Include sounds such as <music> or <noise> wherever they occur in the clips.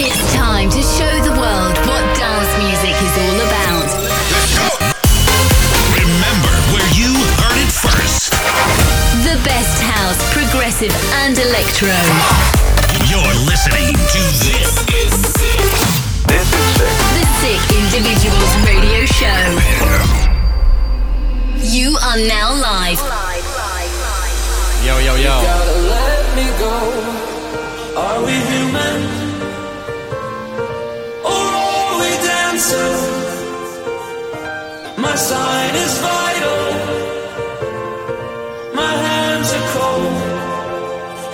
It's time to show the world what dance music is all about. Remember where you heard it first. The best house, progressive, and electro. You're listening to this. This is sick. The Sick Individuals Radio Show. You are now live. Yo, yo, yo. Gotta let me go. Are we human? We? My sign is vital. My hands are cold.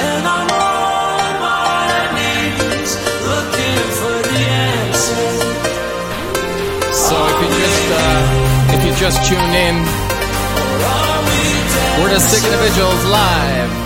And I'm on my knees looking for the answer. So if you just uh, if you just tuned in, we we're the Sick? Individuals live.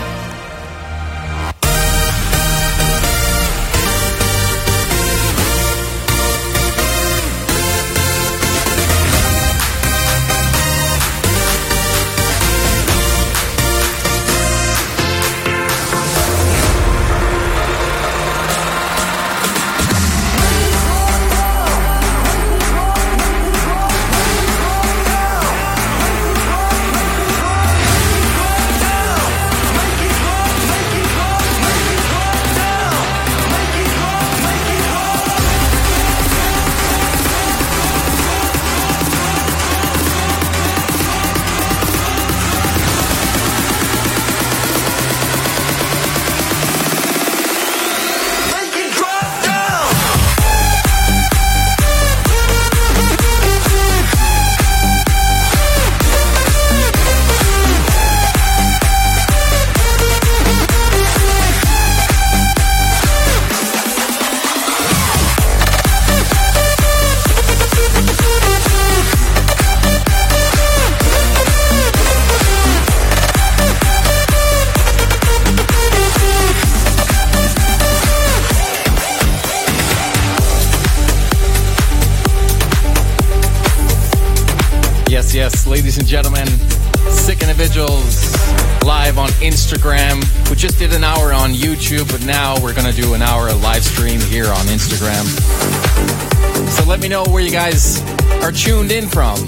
Instagram. So let me know where you guys are tuned in from.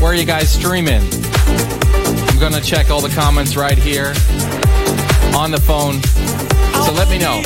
Where are you guys streaming? I'm going to check all the comments right here on the phone. So let me know.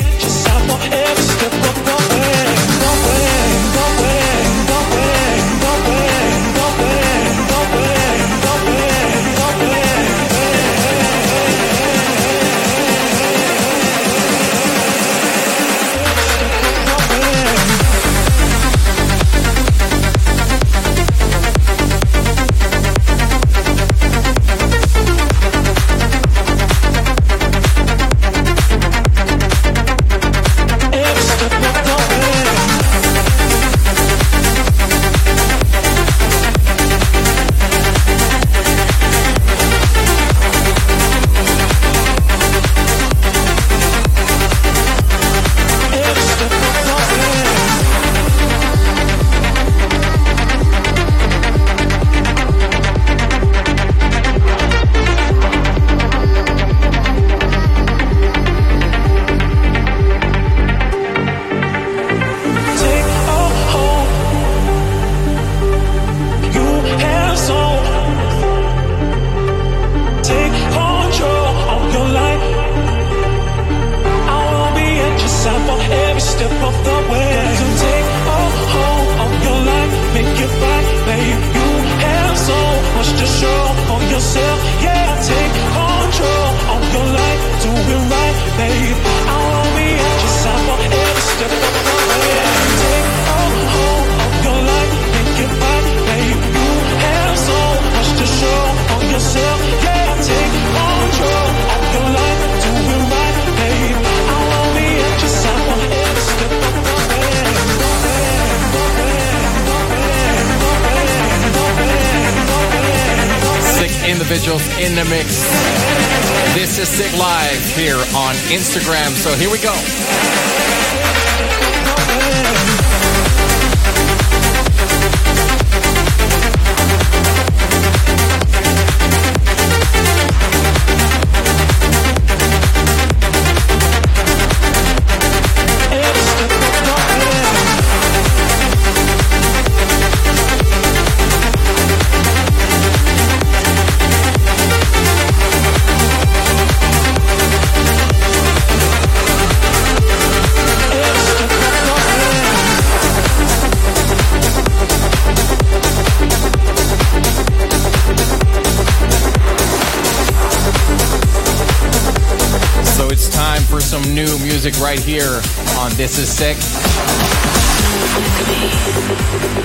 Music right here on This Is Sick.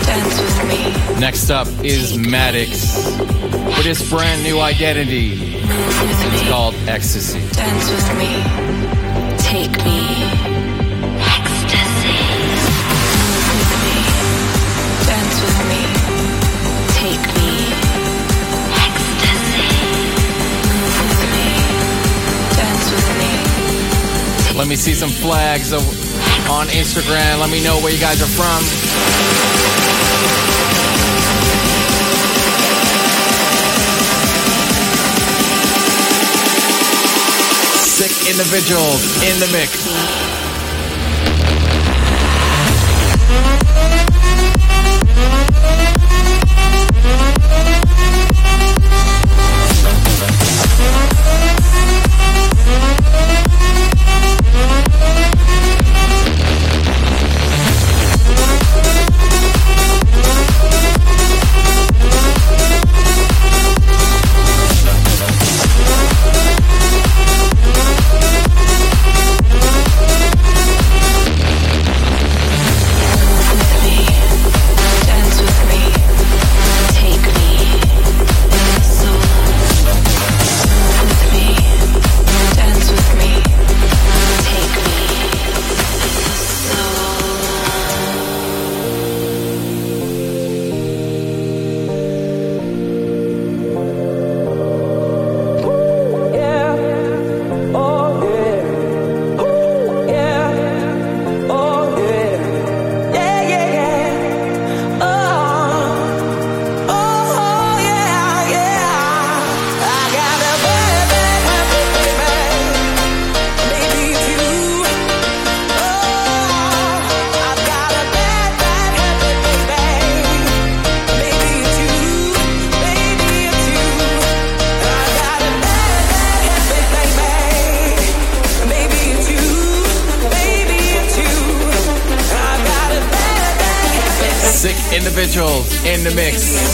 Dance with me, Next up is Maddix with his brand new identity me, called Ecstasy. dance with me, take me, Let me see some flags on Instagram. Let me know where you guys are from. Sick individuals in the mix.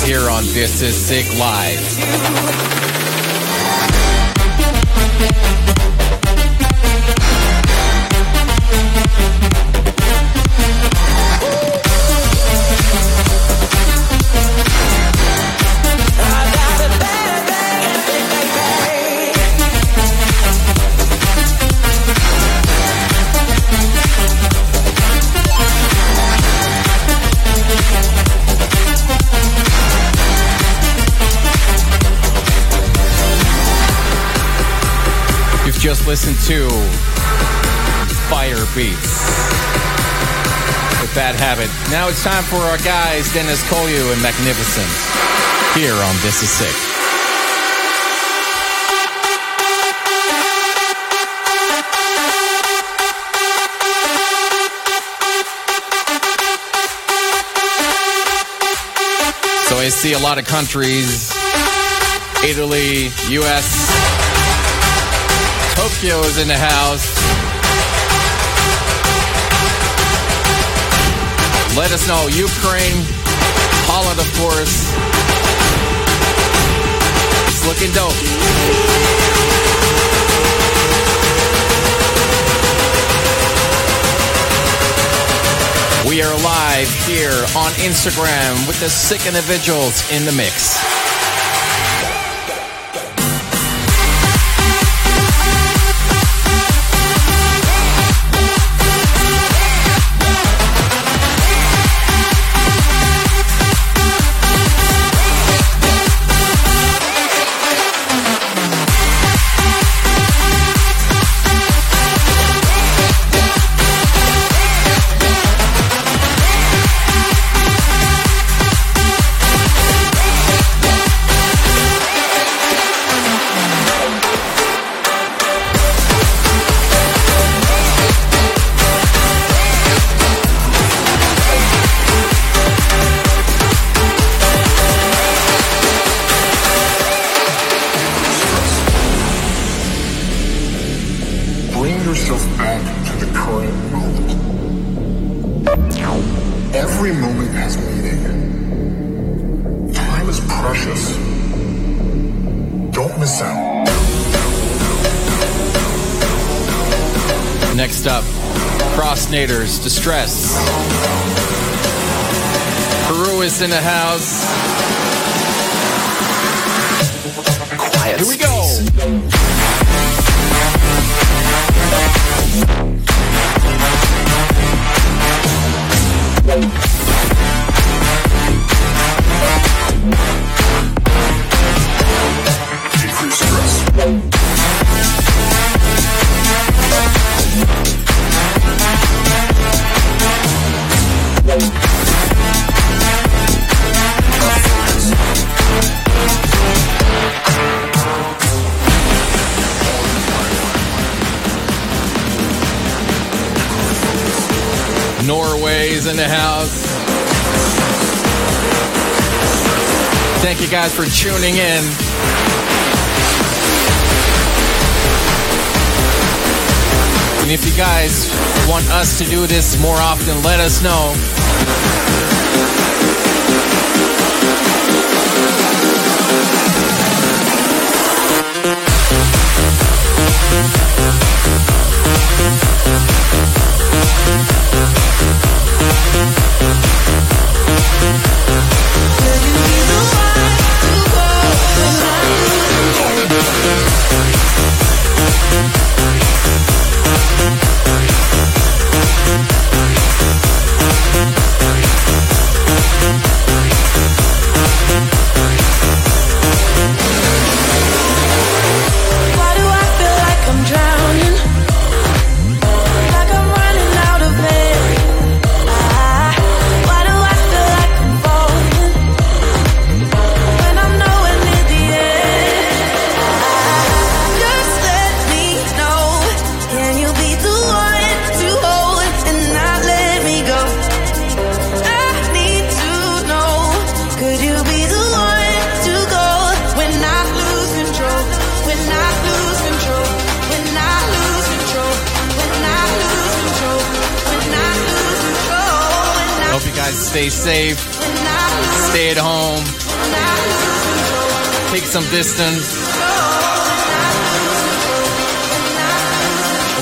Here on This Is Sick Live. Now it's time for our guys, Dennis Kolyu and Magnificent, here on This Is Sick. So I see a lot of countries, Italy, US, Tokyo is in the house. Let us know. Ukraine, Holland, of course. It's looking dope. We are live here on Instagram with the sick individuals in the mix. Lewis in the house. Quiet. Here we go. Thank you guys for tuning in. And if you guys want us to do this more often, let us know.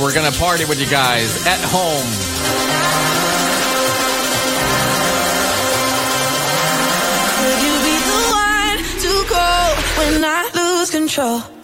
We're going to party with you guys at home. You be the one to go when I lose control?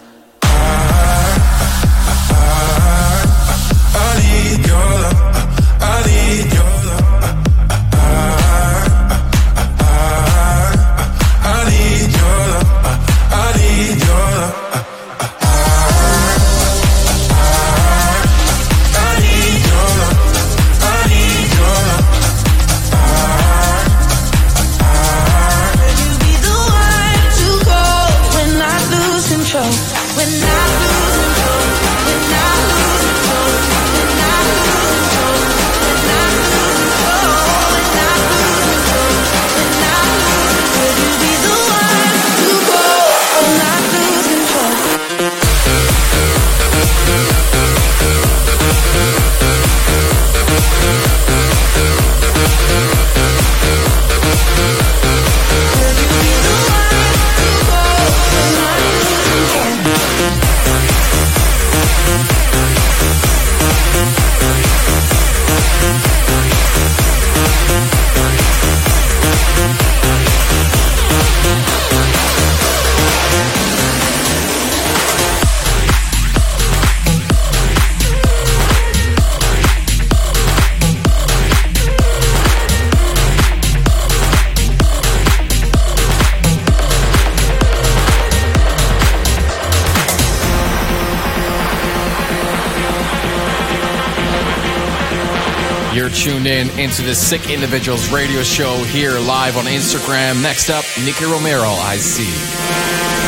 tuned in into the Sick Individuals radio show here live on Instagram. Next up, Nicky Romero, I see.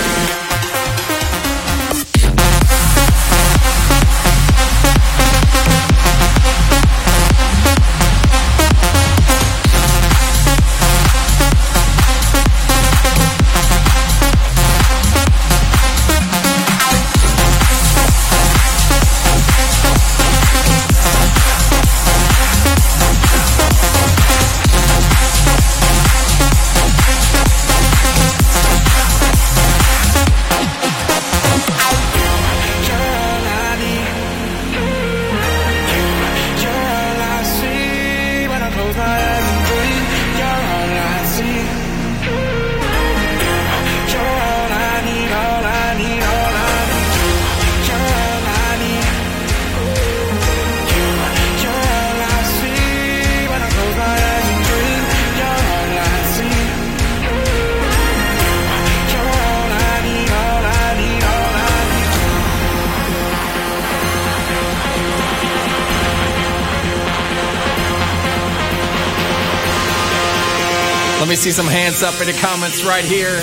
See some hands up in the comments right here.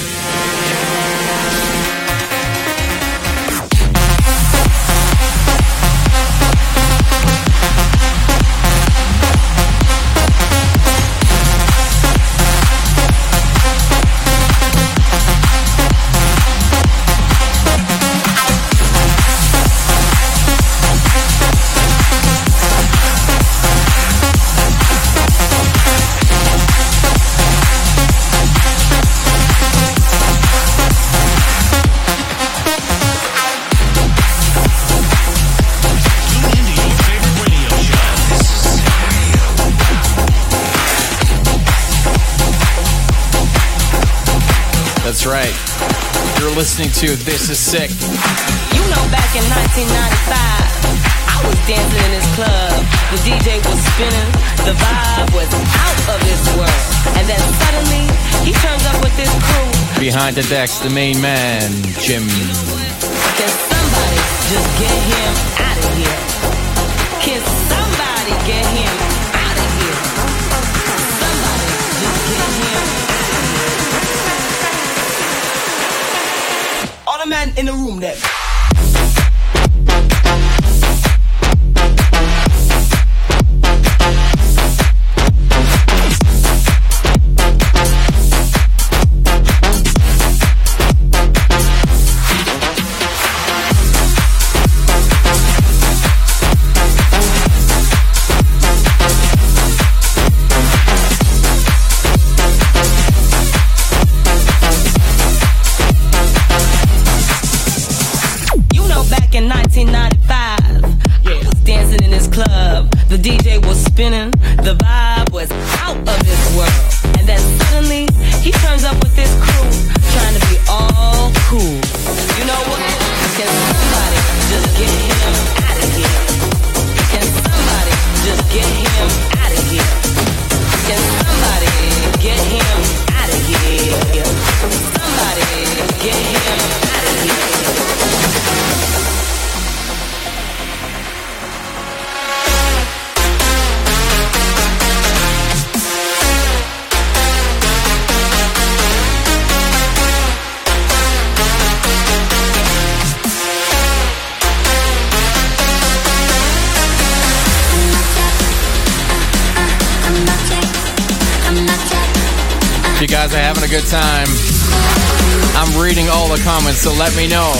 Listening to This Is Sick. You know, back in 1995, I was dancing in this club. The DJ was spinning, the vibe was out of this world. And then suddenly, he turns up with this crew. Behind the decks, the main man, Jim. Can somebody just get him out of here? Can somebody get him Men in the room that. So let me know.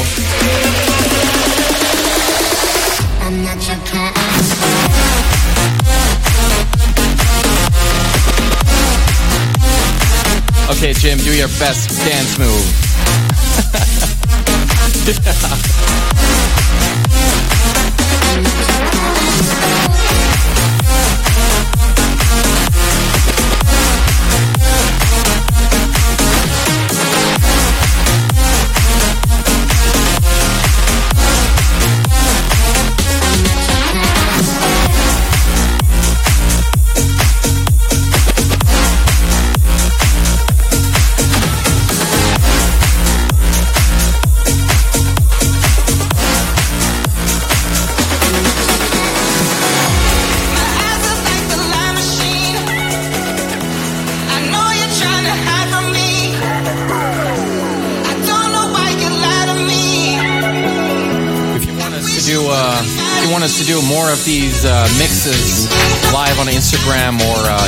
On Instagram or uh,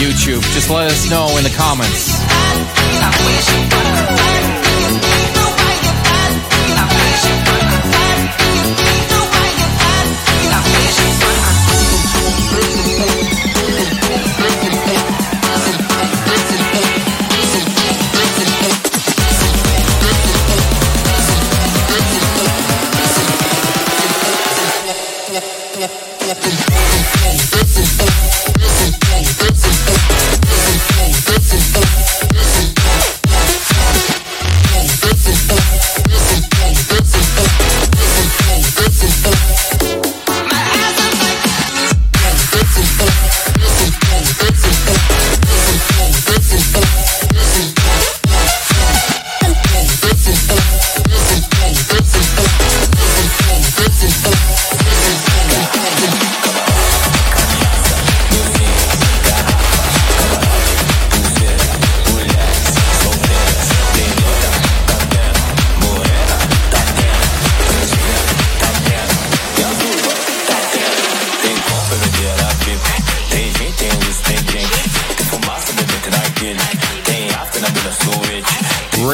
YouTube, just let us know in the comments.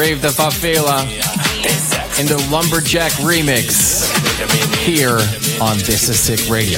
Rave the Fafela in the Lumberjack remix here on This Is Sick Radio.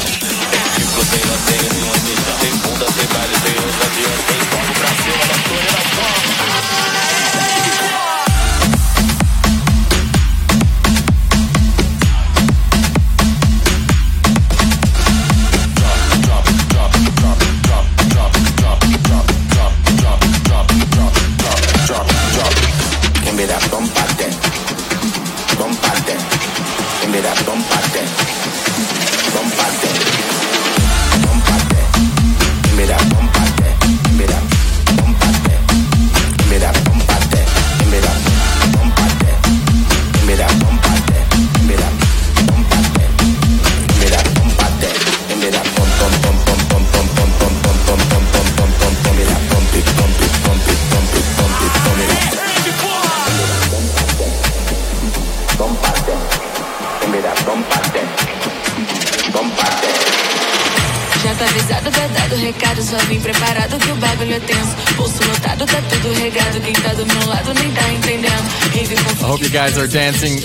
guys are dancing,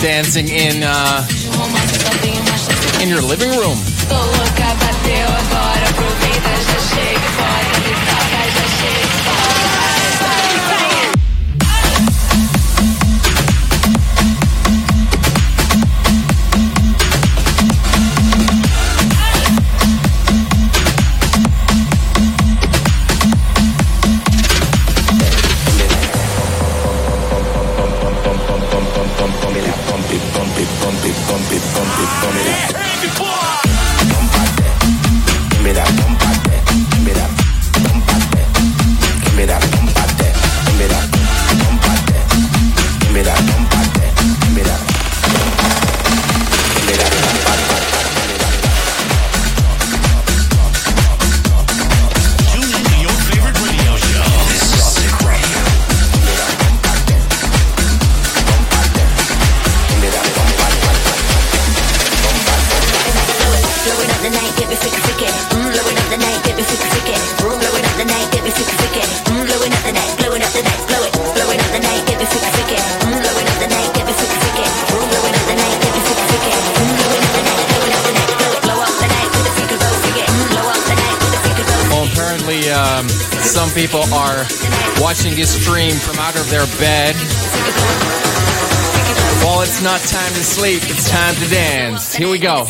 dancing in uh, in your living room. Here we go.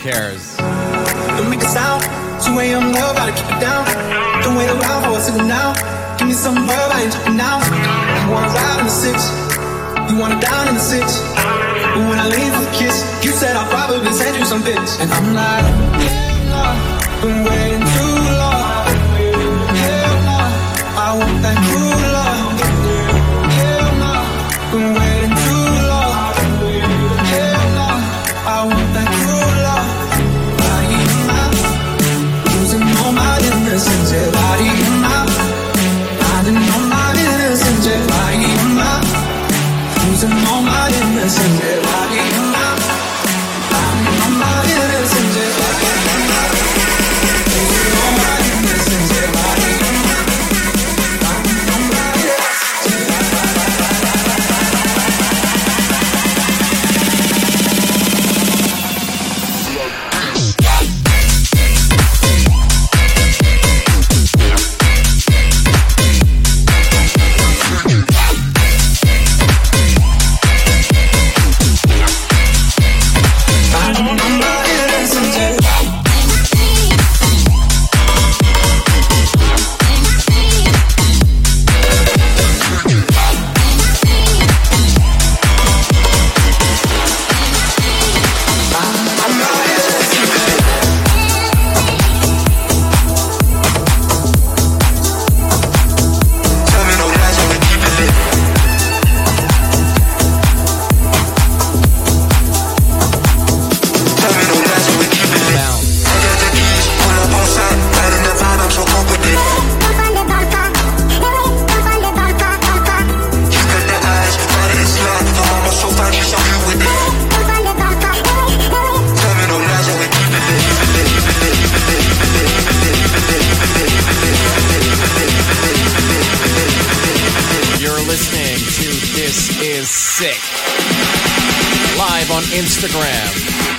cares? Sick. Live on Instagram.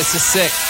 This Is Sick.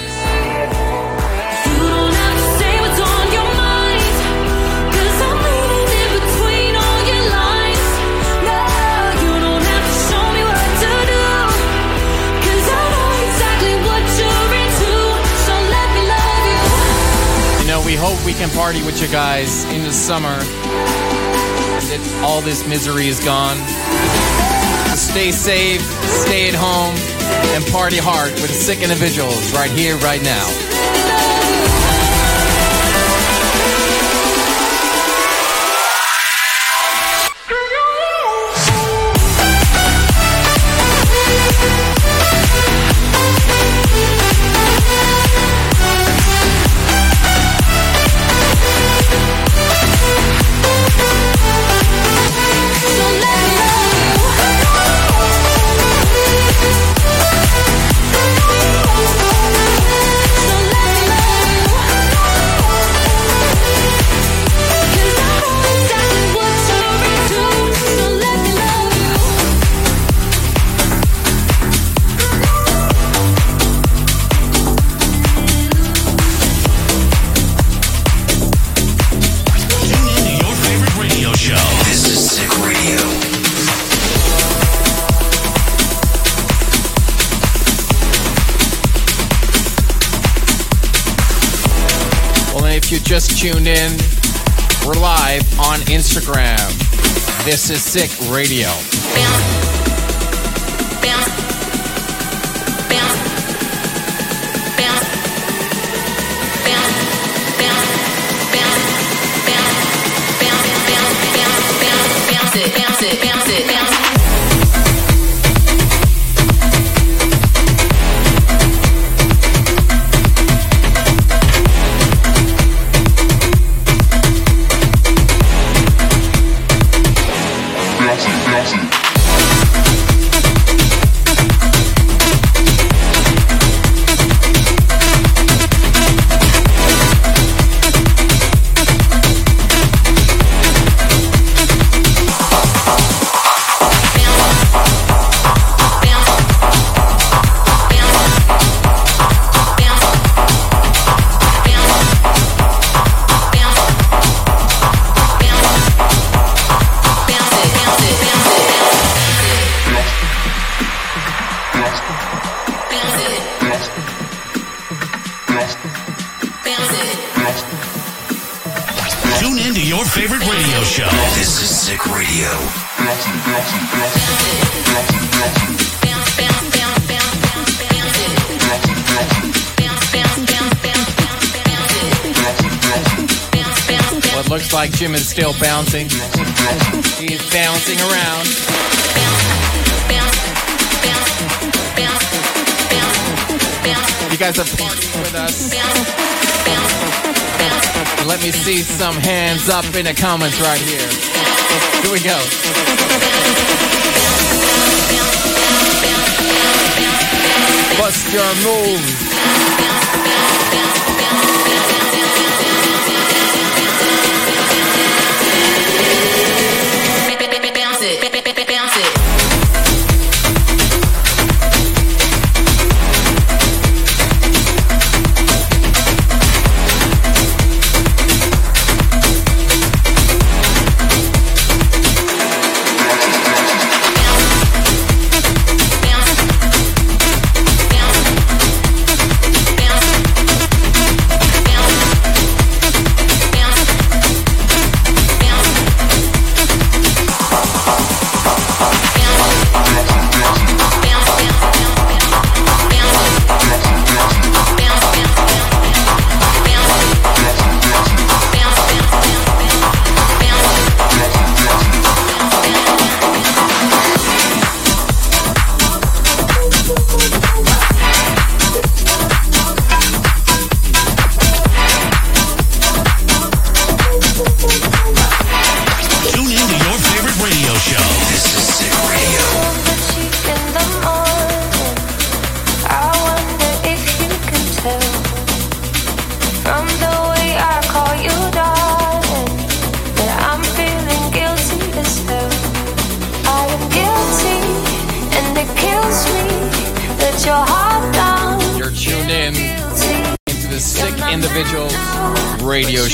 hope we can party with you guys in the summer. That all this misery is gone. So stay safe, stay at home, and party hard with sick individuals right here, right now. Tuned in, we're live on Instagram. This is Sick Radio. What looks like Jim is still bouncing. He's bouncing around. You guys are with us. Let me see some hands up in the comments right here. Here we go. Bust your moves. Bounce it, bounce it.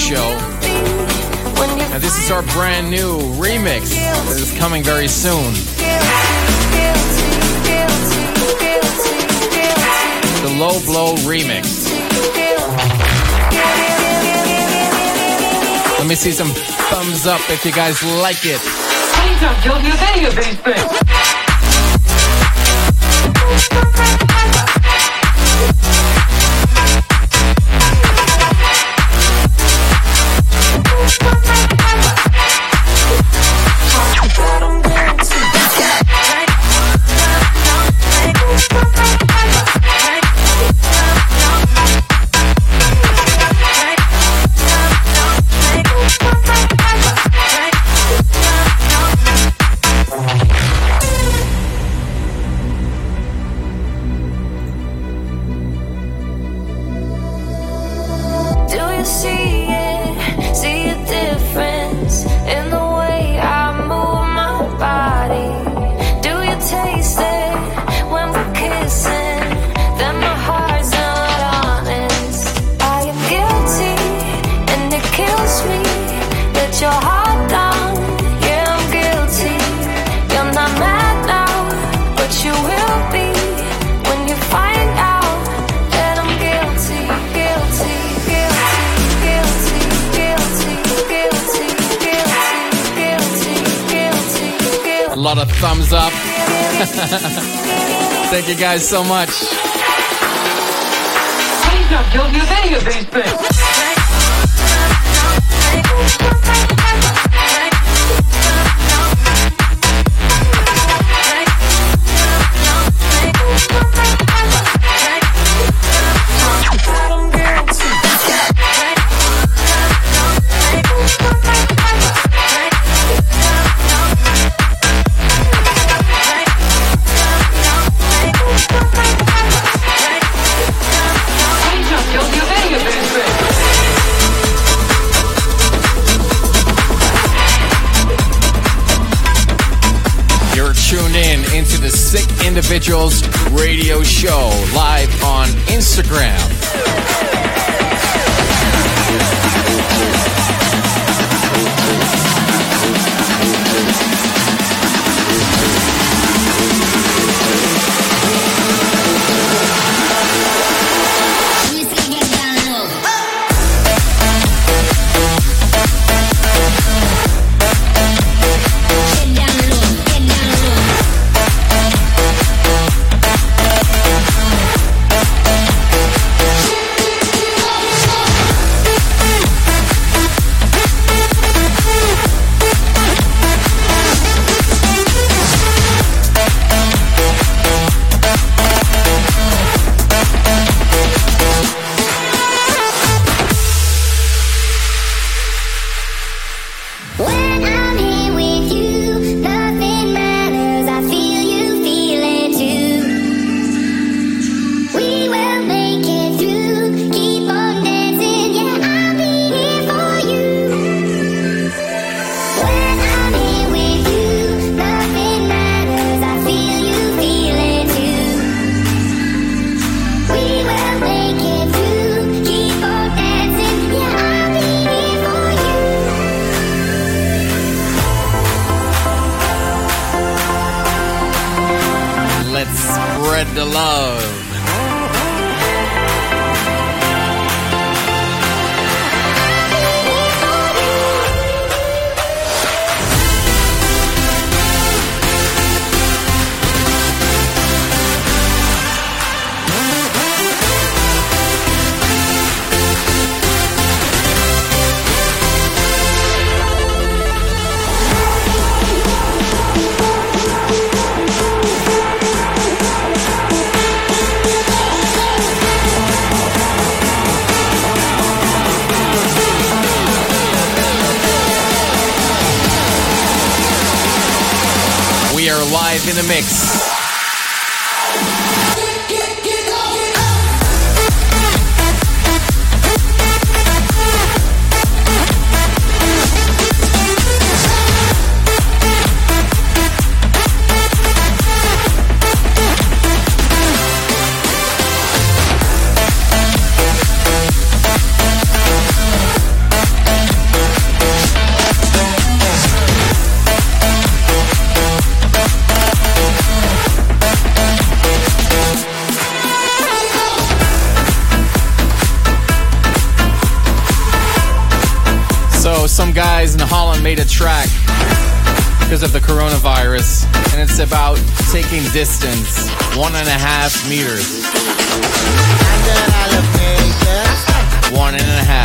show. And this is our brand new remix that is coming very soon. The Low Blow Remix. Let me see some thumbs up if you guys like it. Please don't kill your video, lot of thumbs up. <laughs> Thank you guys so much. Please don't guilty of any of these things. Mitchell's radio show live on Instagram. Made a track because of the coronavirus, and it's about taking distance, one and a half meters. One and a half.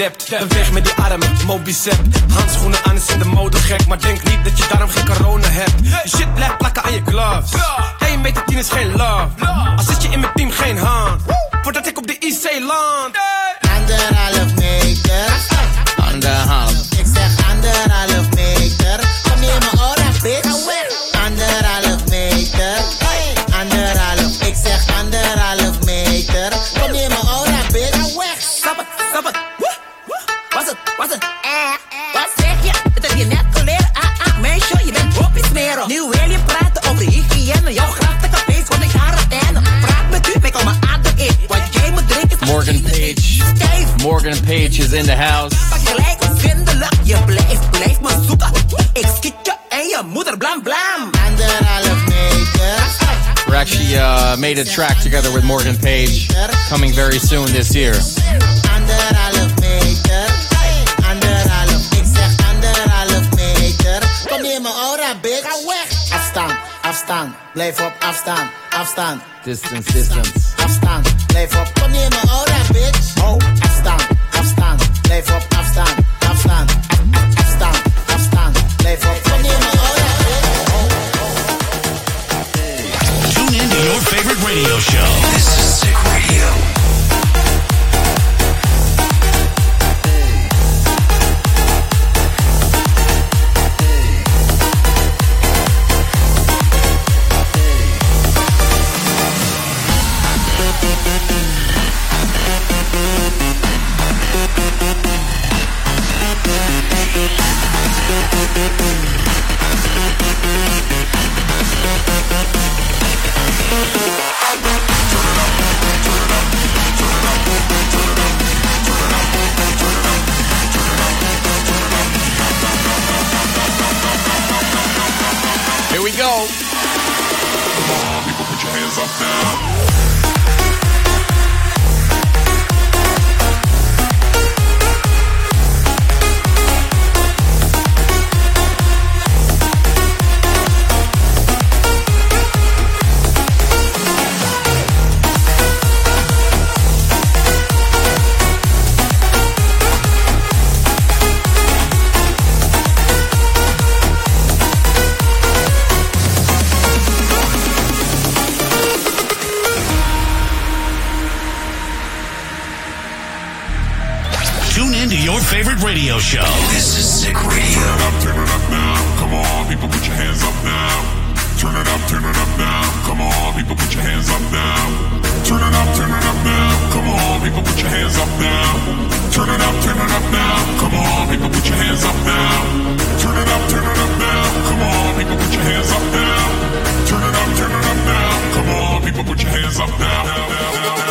Je dept. Beweeg met die armen, mobicep. Handschoenen aan is in de mode gek. Maar denk niet dat je daarom geen corona hebt. Je shit blijft plakken aan je gloves. 1 meter 10 is geen love. Als zit je in mijn team, geen hand. Voordat ik op de IC land. Anderhalf meter. Je moeder blam blam. Anderhalf meter. We actually uh, made a track together with Morgan Page, coming very soon this year. Afstand. Blijf op afstand, afstand. Distance, distance. Afstand, blijf op. Kom neer mijn ora, bitch. Oh, radio show. This is Sick Radio. Turn it up turn it up now. Come on, people, put your hands up now. Turn it up, turn it up now. Come on, people, put your hands up now. Turn it up, turn it up now. Come on, people, put your hands up now. Turn it up, turn it up now. Come on, people, put your hands up now. Turn it up, turn it up now. Come on, people, put your hands up now. Turn it up, turn it up now. Come on, people, put your hands up now. Turn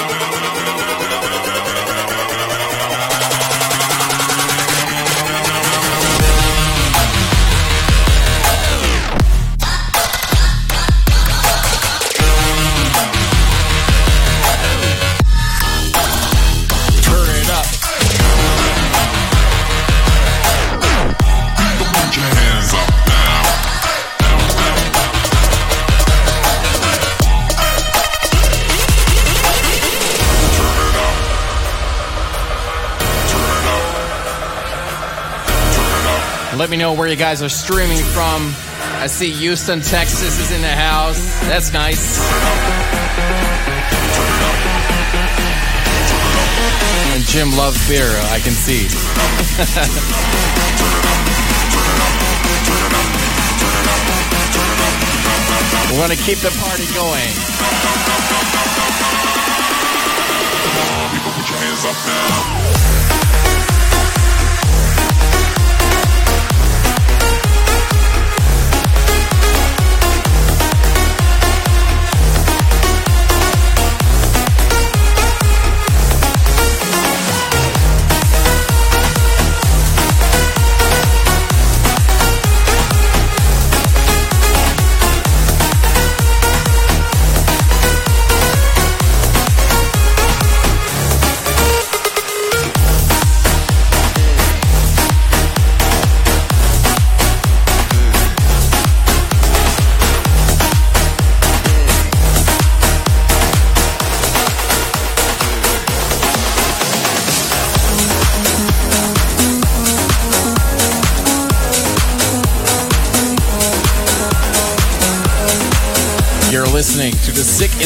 Let me know where you guys are streaming from. I see Houston, Texas is in the house. That's nice. And Jim loves beer, I can see. <laughs> We want to keep the party going.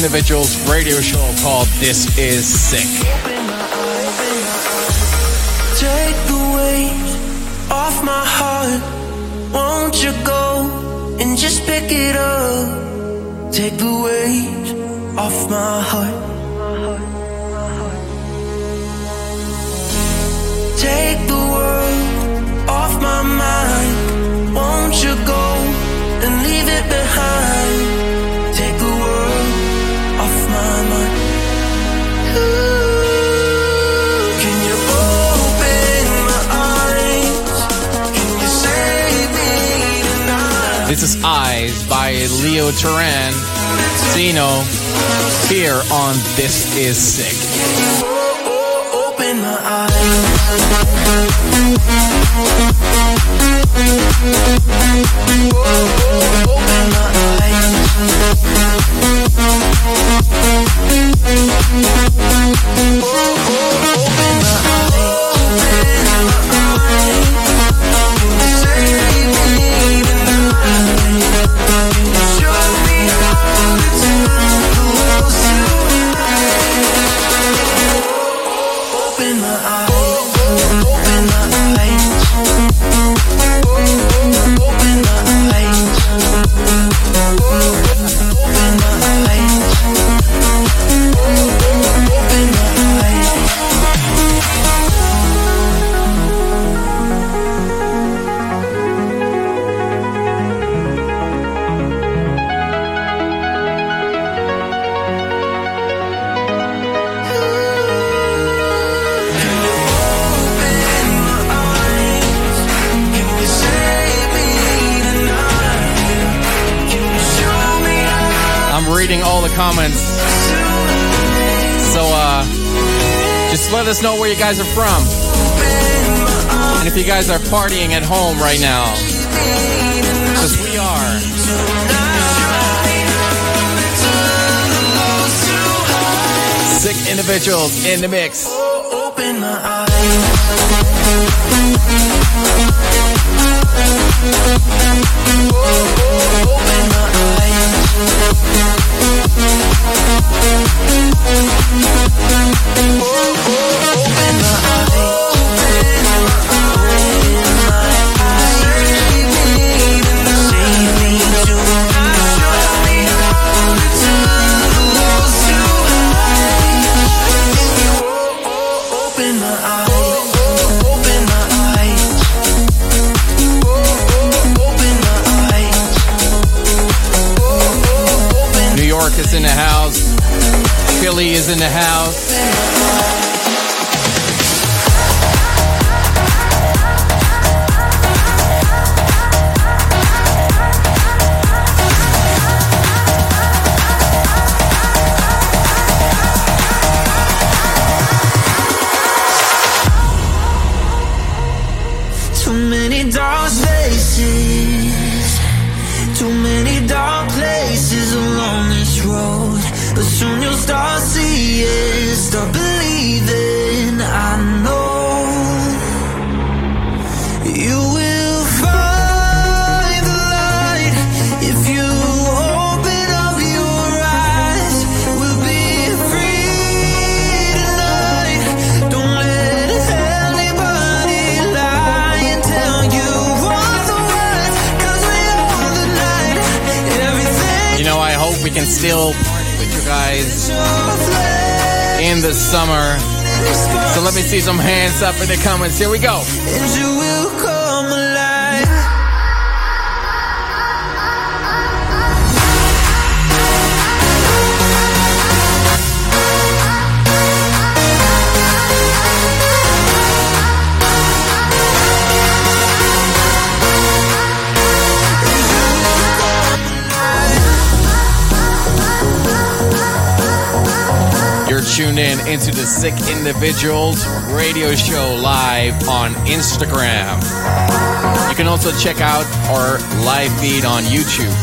individual's radio show called This Is Sick. Eyes by Leo Turan Sino here on This Is Sick. partying at home right now. Because we are. Sick individuals in the mix. Open my eyes. tune in into the Sick Individuals radio show live on Instagram. You can also check out our live feed on YouTube.